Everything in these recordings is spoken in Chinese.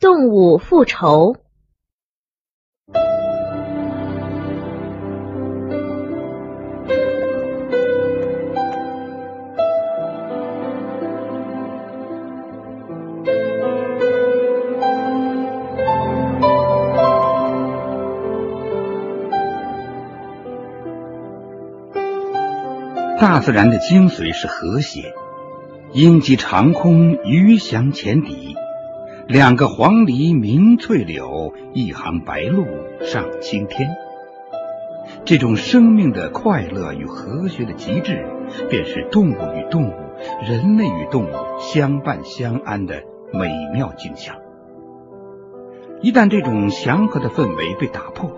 动物复仇。大自然的精髓是和谐。鹰击长空，鱼翔浅底。两个黄鹂鸣翠柳，一行白鹭上青天。这种生命的快乐与和谐的极致，便是动物与动物、人类与动物相伴相安的美妙景象。一旦这种祥和的氛围被打破，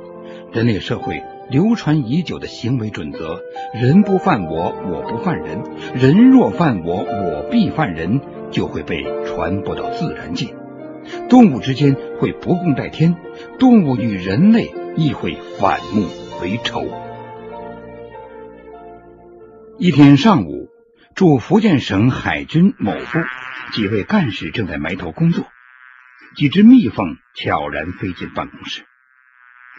人类社会。流传已久的行为准则：人不犯我，我不犯人；人若犯我，我必犯人，就会被传播到自然界。动物之间会不共戴天，动物与人类亦会反目为仇。一天上午，驻福建省海军某部几位干事正在埋头工作，几只蜜蜂悄然飞进办公室。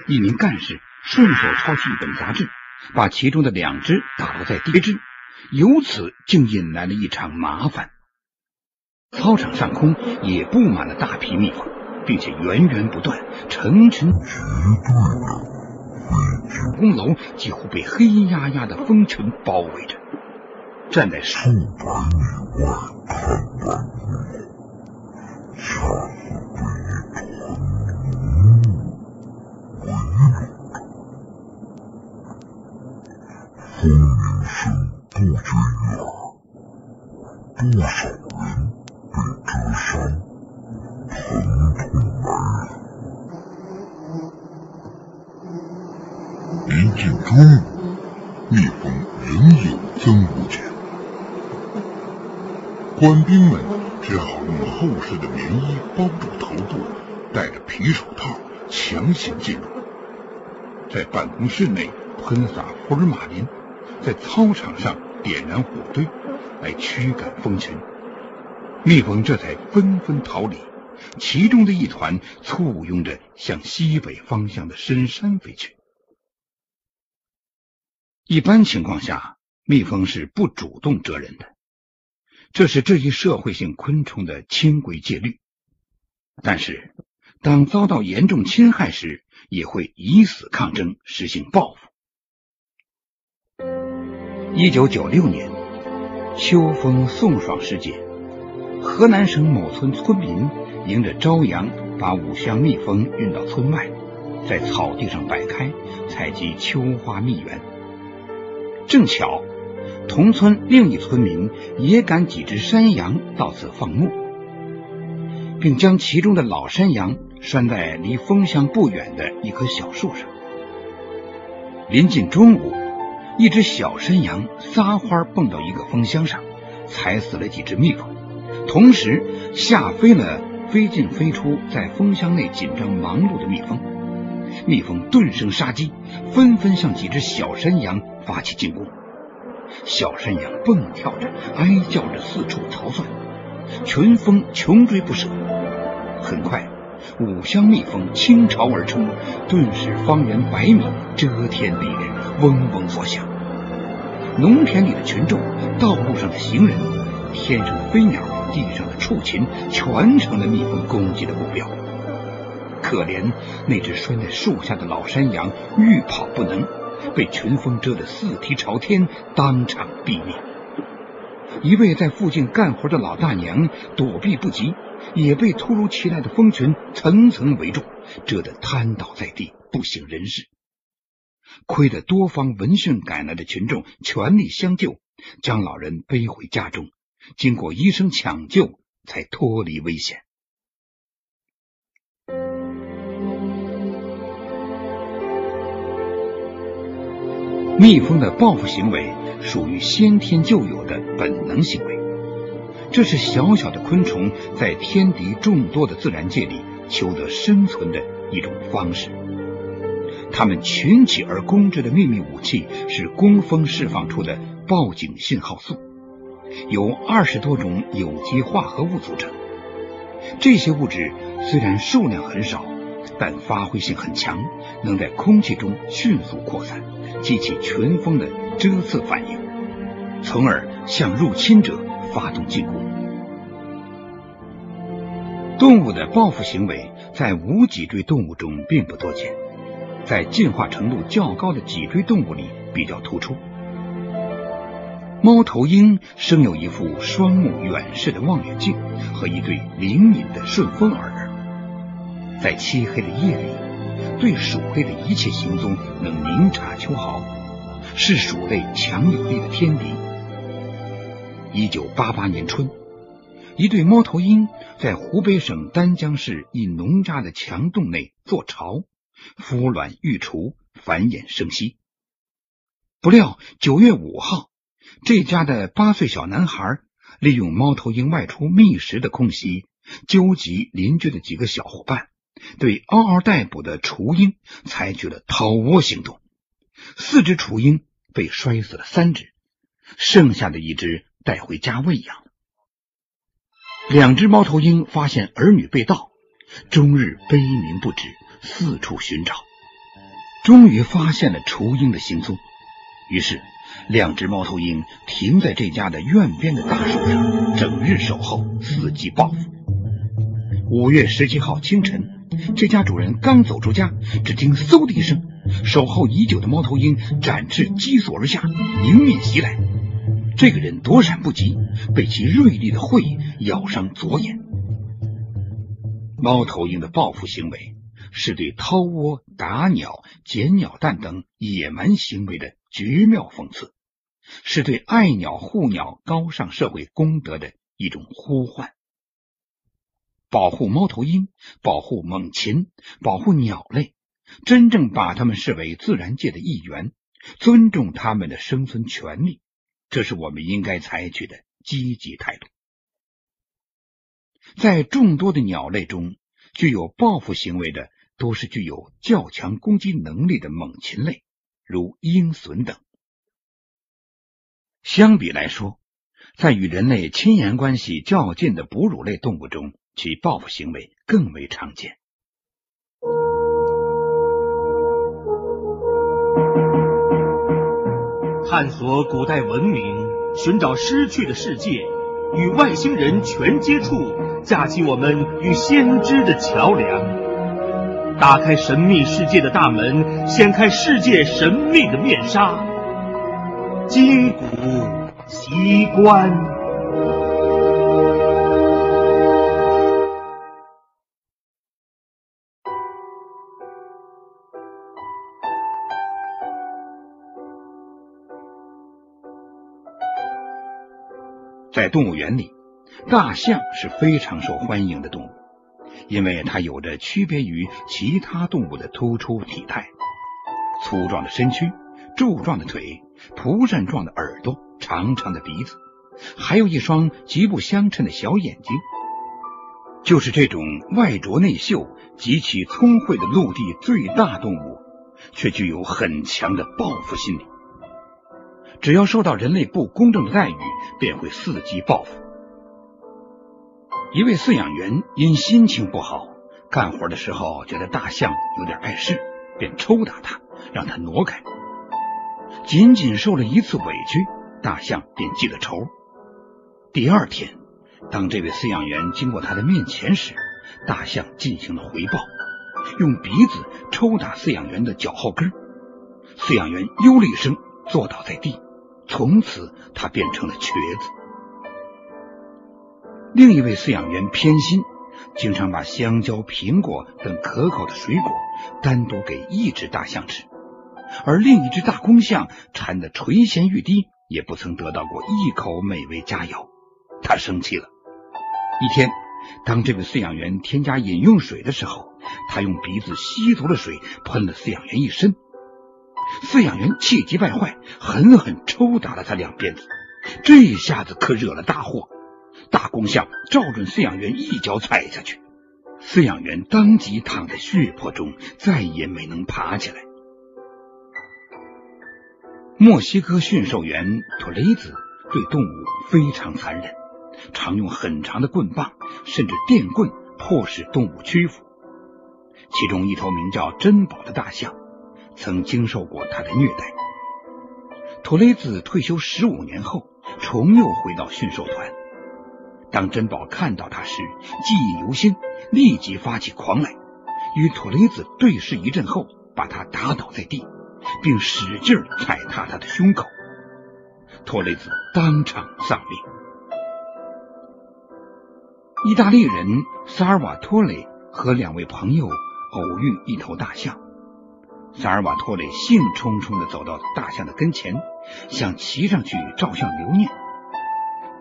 一名干事。顺手抄起一本杂志，把其中的两只打落在地，之，由此竟引来了一场麻烦。操场上空也布满了大批蜜蜂，并且源源不断、成群结队的飞楼几乎被黑压压的蜂群包围着。站在数百米外看完以后，恰似被一团浓雾围拢。蜂鸣声不绝于耳，多少人被蛰伤，疼痛难忍。临近中午，蜜蜂仍有增无减，官兵们只好用厚实的棉衣包住头部，戴着皮手套强行进入，在办公室内喷洒福尔马林。在操场上点燃火堆，来驱赶蜂群。蜜蜂这才纷纷逃离，其中的一团簇拥着向西北方向的深山飞去。一般情况下，蜜蜂是不主动蛰人的，这是这一社会性昆虫的清规戒律。但是，当遭到严重侵害时，也会以死抗争，实行报复。一九九六年，秋风送爽时节，河南省某村村民迎着朝阳，把五箱蜜蜂运到村外，在草地上摆开，采集秋花蜜源。正巧，同村另一村民也赶几只山羊到此放牧，并将其中的老山羊拴在离蜂箱不远的一棵小树上。临近中午。一只小山羊撒欢蹦到一个蜂箱上，踩死了几只蜜蜂，同时吓飞了飞进飞出在蜂箱内紧张忙碌的蜜蜂。蜜蜂顿生杀机，纷纷向几只小山羊发起进攻。小山羊蹦跳着，哀叫着四处逃窜，群蜂穷追不舍。很快，五箱蜜蜂倾巢而出，顿时方圆百米遮天蔽日。嗡嗡作响，农田里的群众、道路上的行人、天上的飞鸟、地上的畜禽，全成了蜜蜂攻击的目标。可怜那只拴在树下的老山羊，欲跑不能，被群蜂蛰得四蹄朝天，当场毙命。一位在附近干活的老大娘躲避不及，也被突如其来的蜂群层层围住，蛰得瘫倒在地，不省人事。亏得多方闻讯赶来的群众全力相救，将老人背回家中。经过医生抢救，才脱离危险。蜜蜂的报复行为属于先天就有的本能行为，这是小小的昆虫在天敌众多的自然界里求得生存的一种方式。它们群起而攻之的秘密武器是工蜂释放出的报警信号素，由二十多种有机化合物组成。这些物质虽然数量很少，但发挥性很强，能在空气中迅速扩散，激起群蜂的蛰刺反应，从而向入侵者发动进攻。动物的报复行为在无脊椎动物中并不多见，在进化程度较高的脊椎动物里比较突出。猫头鹰生有一副双目远视的望远镜和一对灵敏的顺风耳，在漆黑的夜里，对鼠类的一切行踪能明察秋毫，是鼠类强有力的天敌。一九八八年春。一对猫头鹰在湖北省丹江市一农家的墙洞内做巢，孵卵育雏，繁衍生息。不料九月五号，这家的八岁小男孩利用猫头鹰外出觅食的空隙，纠集邻居的几个小伙伴，对嗷嗷待哺的雏鹰采取了掏窝行动。四只雏鹰被摔死了三只，剩下的一只带回家喂养。两只猫头鹰发现儿女被盗，终日悲鸣不止，四处寻找，终于发现了雏鹰的行踪。于是，两只猫头鹰停在这家的院边的大树上，整日守候，伺机报复。五月十七号清晨，这家主人刚走出家，只听“嗖”的一声，守候已久的猫头鹰展翅激速而下，迎面袭来。这个人躲闪不及，被其锐利的喙咬伤左眼。猫头鹰的报复行为是对掏窝、打鸟、捡鸟蛋等野蛮行为的绝妙讽刺，是对爱鸟护鸟高尚社会公德的一种呼唤。保护猫头鹰，保护猛禽，保护鸟类，真正把它们视为自然界的一员，尊重它们的生存权利。这是我们应该采取的积极态度。在众多的鸟类中，具有报复行为的都是具有较强攻击能力的猛禽类，如鹰隼等。相比来说，在与人类亲缘关系较近的哺乳类动物中，其报复行为更为常见。探索古代文明，寻找失去的世界，与外星人全接触，架起我们与先知的桥梁，打开神秘世界的大门，掀开世界神秘的面纱，金谷奇观。在动物园里，大象是非常受欢迎的动物，因为它有着区别于其他动物的突出体态：粗壮的身躯、柱状的腿、蒲扇状的耳朵、长长的鼻子，还有一双极不相称的小眼睛。就是这种外拙内秀、极其聪慧的陆地最大动物，却具有很强的报复心理。只要受到人类不公正的待遇，便会伺机报复。一位饲养员因心情不好，干活的时候觉得大象有点碍事，便抽打它，让它挪开。仅仅受了一次委屈，大象便记了仇。第二天，当这位饲养员经过他的面前时，大象进行了回报，用鼻子抽打饲养员的脚后跟。饲养员呦了一声，坐倒在地。从此，他变成了瘸子。另一位饲养员偏心，经常把香蕉、苹果等可口的水果单独给一只大象吃，而另一只大公象馋得垂涎欲滴，也不曾得到过一口美味佳肴。他生气了。一天，当这位饲养员添加饮用水的时候，他用鼻子吸足了水，喷了饲养员一身。饲养员气急败坏，狠狠抽打了他两鞭子。这下子可惹了大祸，大公象照准饲养员一脚踩下去，饲养员当即躺在血泊中，再也没能爬起来。墨西哥驯兽员托雷兹对动物非常残忍，常用很长的棍棒甚至电棍迫使动物屈服。其中一头名叫珍宝的大象，曾经受过他的虐待。托雷兹退休十五年后，重又回到驯兽团。当珍宝看到他时，记忆犹新，立即发起狂来，与托雷子对视一阵后，把他打倒在地，并使劲踩踏他的胸口。托雷子当场丧命。意大利人萨尔瓦托雷和两位朋友。偶遇一头大象，萨尔瓦托雷兴冲冲的走到大象的跟前，想骑上去照相留念。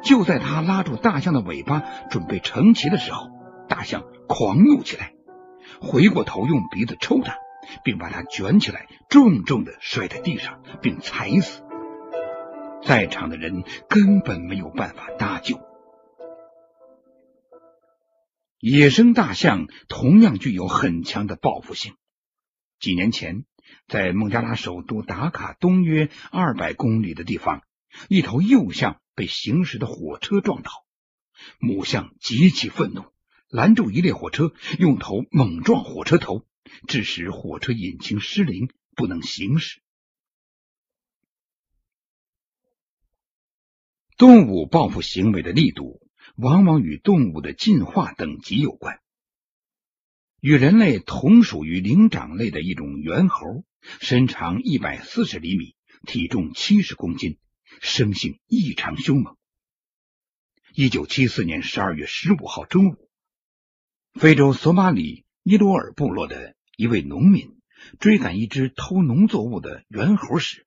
就在他拉住大象的尾巴准备成骑的时候，大象狂怒起来，回过头用鼻子抽他，并把他卷起来，重重的摔在地上，并踩死。在场的人根本没有办法搭救。野生大象同样具有很强的报复性。几年前，在孟加拉首都达卡东约二百公里的地方，一头幼象被行驶的火车撞倒，母象极其愤怒，拦住一列火车，用头猛撞火车头，致使火车引擎失灵，不能行驶。动物报复行为的力度。往往与动物的进化等级有关。与人类同属于灵长类的一种猿猴，身长一百四十厘米，体重七十公斤，生性异常凶猛。一九七四年十二月十五号中午，非洲索马里伊罗尔部落的一位农民追赶一只偷农作物的猿猴时，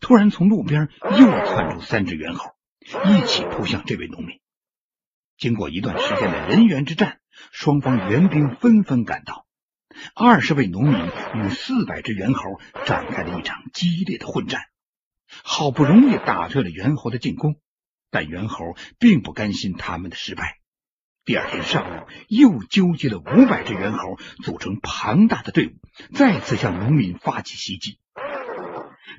突然从路边又窜出三只猿猴，一起扑向这位农民。经过一段时间的人猿之战，双方援兵纷纷赶到，二十位农民与四百只猿猴展开了一场激烈的混战，好不容易打退了猿猴的进攻，但猿猴并不甘心他们的失败。第二天上午，又纠集了五百只猿猴，组成庞大的队伍，再次向农民发起袭击。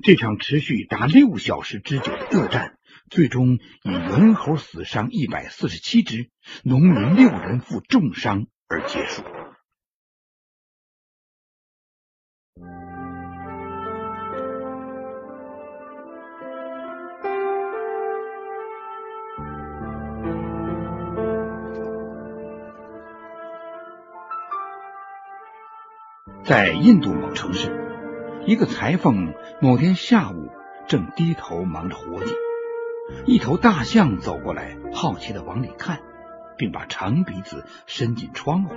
这场持续达六小时之久的恶战。最终以猿猴死伤一百四十七只，农民六人负重伤而结束。在印度某城市，一个裁缝某天下午正低头忙着活计。一头大象走过来，好奇的往里看，并把长鼻子伸进窗户。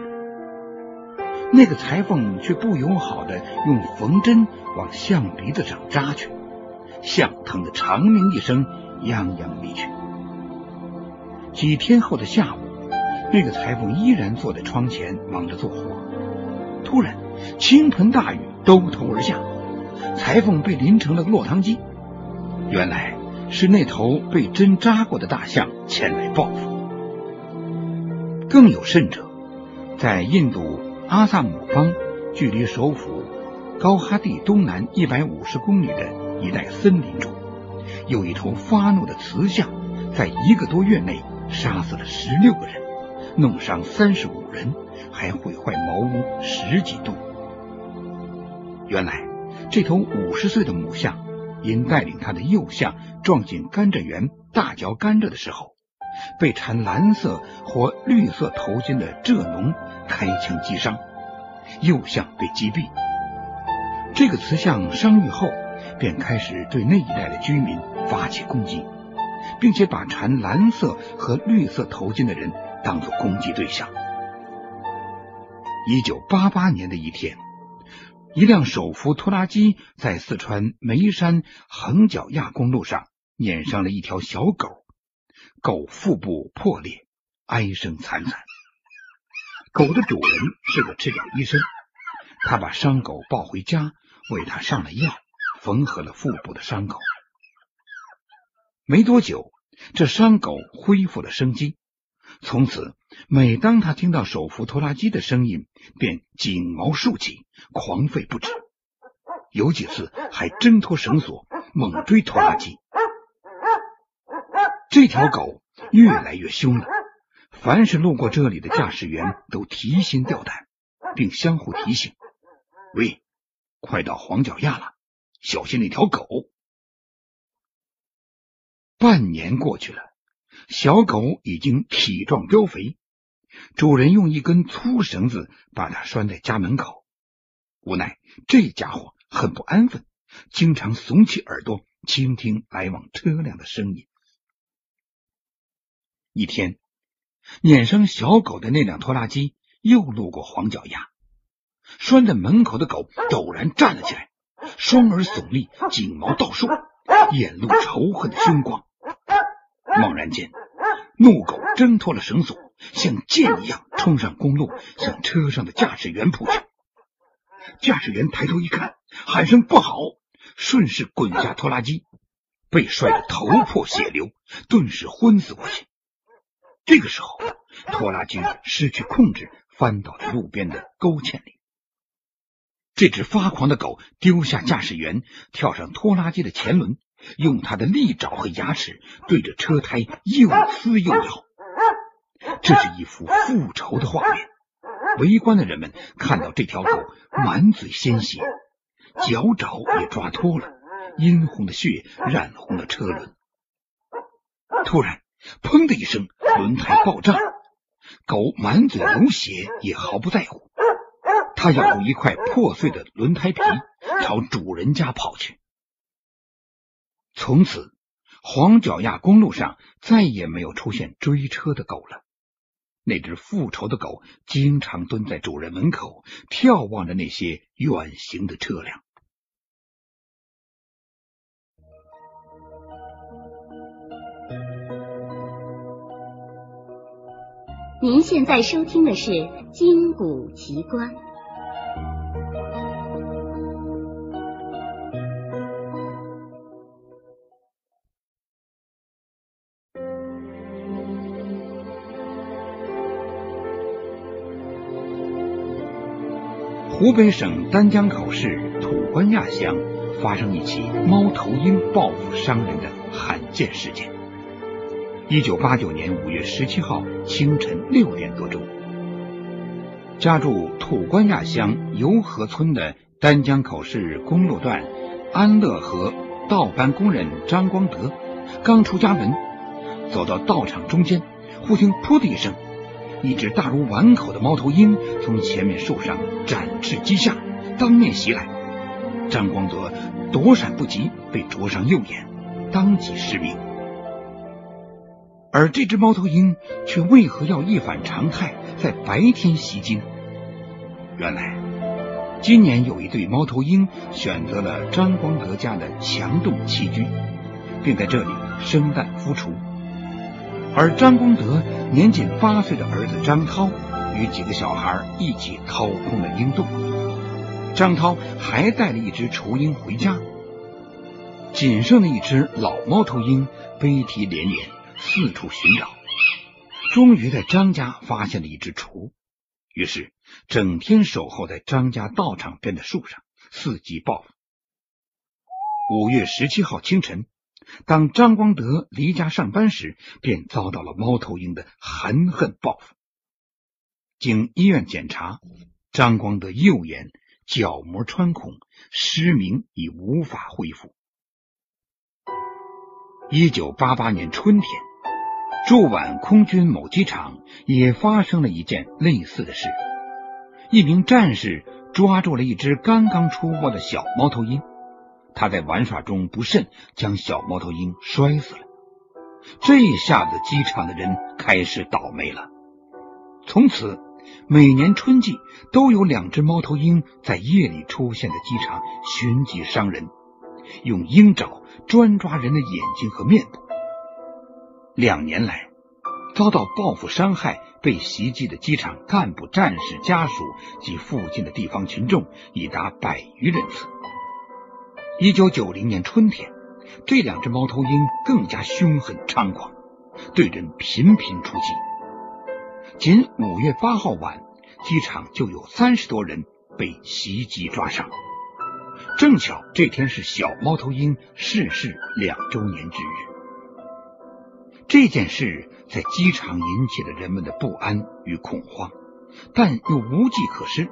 那个裁缝却不友好的用缝针往象鼻子上扎去，象疼得长鸣一声，泱泱离去。几天后的下午，那个裁缝依然坐在窗前忙着做活。突然，倾盆大雨兜头而下，裁缝被淋成了落汤鸡。原来。是那头被针扎过的大象前来报复。更有甚者，在印度阿萨姆邦距离首府高哈蒂东南一百五十公里的一带森林中，有一头发怒的雌象，在一个多月内杀死了十六个人，弄伤三十五人，还毁坏茅屋十几栋。原来，这头五十岁的母象。因带领他的幼象撞进甘蔗园大嚼甘蔗的时候，被缠蓝色或绿色头巾的蔗农开枪击伤，幼象被击毙。这个雌象伤愈后，便开始对那一带的居民发起攻击，并且把缠蓝色和绿色头巾的人当作攻击对象。一九八八年的一天。一辆手扶拖拉机在四川眉山横角亚公路上碾上了一条小狗，狗腹部破裂，哀声惨惨。狗的主人是个赤脚医生，他把伤狗抱回家，为它上了药，缝合了腹部的伤口。没多久，这伤狗恢复了生机。从此，每当他听到手扶拖拉机的声音，便颈毛竖起，狂吠不止。有几次还挣脱绳索，猛追拖拉机。这条狗越来越凶了。凡是路过这里的驾驶员都提心吊胆，并相互提醒：“喂，快到黄脚丫了，小心那条狗。”半年过去了，小狗已经体壮膘肥，主人用一根粗绳子把它拴在家门口。无奈这家伙很不安分，经常耸起耳朵倾听来往车辆的声音。一天，撵上小狗的那辆拖拉机又路过黄脚丫，拴在门口的狗陡然站了起来，双耳耸立，颈毛倒竖，眼露仇恨的凶光。猛然间，怒狗挣脱了绳索，像箭一样冲上公路，向车上的驾驶员扑去。驾驶员抬头一看，喊声不好，顺势滚下拖拉机，被摔得头破血流，顿时昏死过去。这个时候，拖拉机失去控制，翻倒在路边的沟堑里。这只发狂的狗丢下驾驶员，跳上拖拉机的前轮，用它的利爪和牙齿对着车胎又撕又咬。这是一幅复仇的画面。围观的人们看到这条狗满嘴鲜血，脚爪也抓脱了，殷红的血染红了车轮。突然，砰的一声，轮胎爆炸，狗满嘴流血也毫不在乎，它咬住一块破碎的轮胎皮，朝主人家跑去。从此，黄脚丫公路上再也没有出现追车的狗了。那只复仇的狗经常蹲在主人门口，眺望着那些远行的车辆。您现在收听的是《金谷奇观》。湖北省丹江口市土关垭乡发生一起猫头鹰报复伤人的罕见事件。一九八九年五月十七号清晨六点多钟，家住土关垭乡游河村的丹江口市公路段安乐河道班工人张光德刚出家门，走到道场中间，忽听“噗”的一声。一只大如碗口的猫头鹰从前面树上展翅击下，当面袭来。张光德躲闪不及，被啄伤右眼，当即失明。而这只猫头鹰却为何要一反常态，在白天袭击？原来，今年有一对猫头鹰选择了张光德家的墙洞栖居，并在这里生蛋孵雏。而张功德年仅八岁的儿子张涛与几个小孩一起掏空了鹰洞，张涛还带了一只雏鹰回家。仅剩的一只老猫头鹰悲啼连连，四处寻找，终于在张家发现了一只雏，于是整天守候在张家道场边的树上，伺机报复。五月十七号清晨。当张光德离家上班时，便遭到了猫头鹰的含恨报复。经医院检查，张光德右眼角膜穿孔，失明，已无法恢复。一九八八年春天，驻皖空军某机场也发生了一件类似的事：一名战士抓住了一只刚刚出窝的小猫头鹰。他在玩耍中不慎将小猫头鹰摔死了，这下子机场的人开始倒霉了。从此，每年春季都有两只猫头鹰在夜里出现在机场寻机伤人，用鹰爪专抓人的眼睛和面部。两年来，遭到报复伤害、被袭击的机场干部、战士家属及附近的地方群众已达百余人次。一九九零年春天，这两只猫头鹰更加凶狠猖狂，对人频频出击。仅五月八号晚，机场就有三十多人被袭击抓伤。正巧这天是小猫头鹰逝世两周年之日。这件事在机场引起了人们的不安与恐慌，但又无计可施。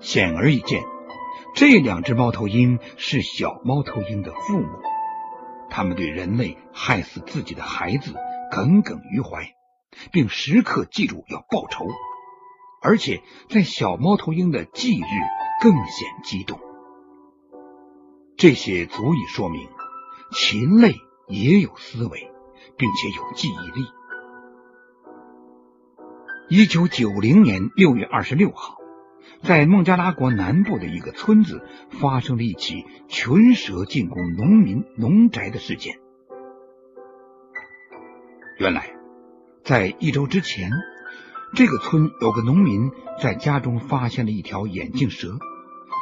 显而易见，这两只猫头鹰是小猫头鹰的父母，他们对人类害死自己的孩子耿耿于怀，并时刻记住要报仇，而且在小猫头鹰的忌日更显激动。这些足以说明禽类。也有思维，并且有记忆力。一九九零年六月二十六号，在孟加拉国南部的一个村子发生了一起群蛇进攻农民农宅的事件。原来，在一周之前，这个村有个农民在家中发现了一条眼镜蛇，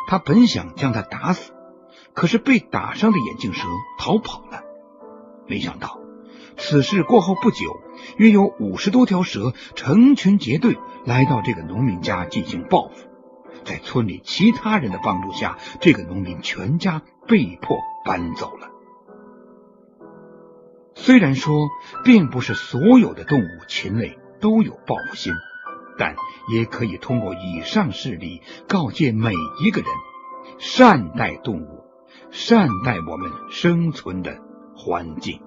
他本想将它打死，可是被打伤的眼镜蛇逃跑了。没想到，此事过后不久，约有五十多条蛇成群结队来到这个农民家进行报复。在村里其他人的帮助下，这个农民全家被迫搬走了。虽然说并不是所有的动物禽类都有报复心，但也可以通过以上事例告诫每一个人：善待动物，善待我们生存的。环境。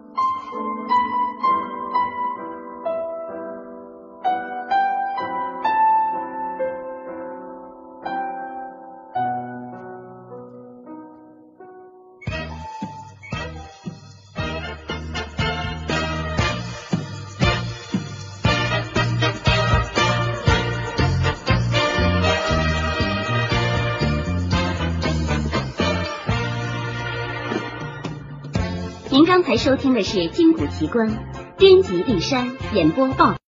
收听的是《金谷奇观》，编辑：丽山，演播：报。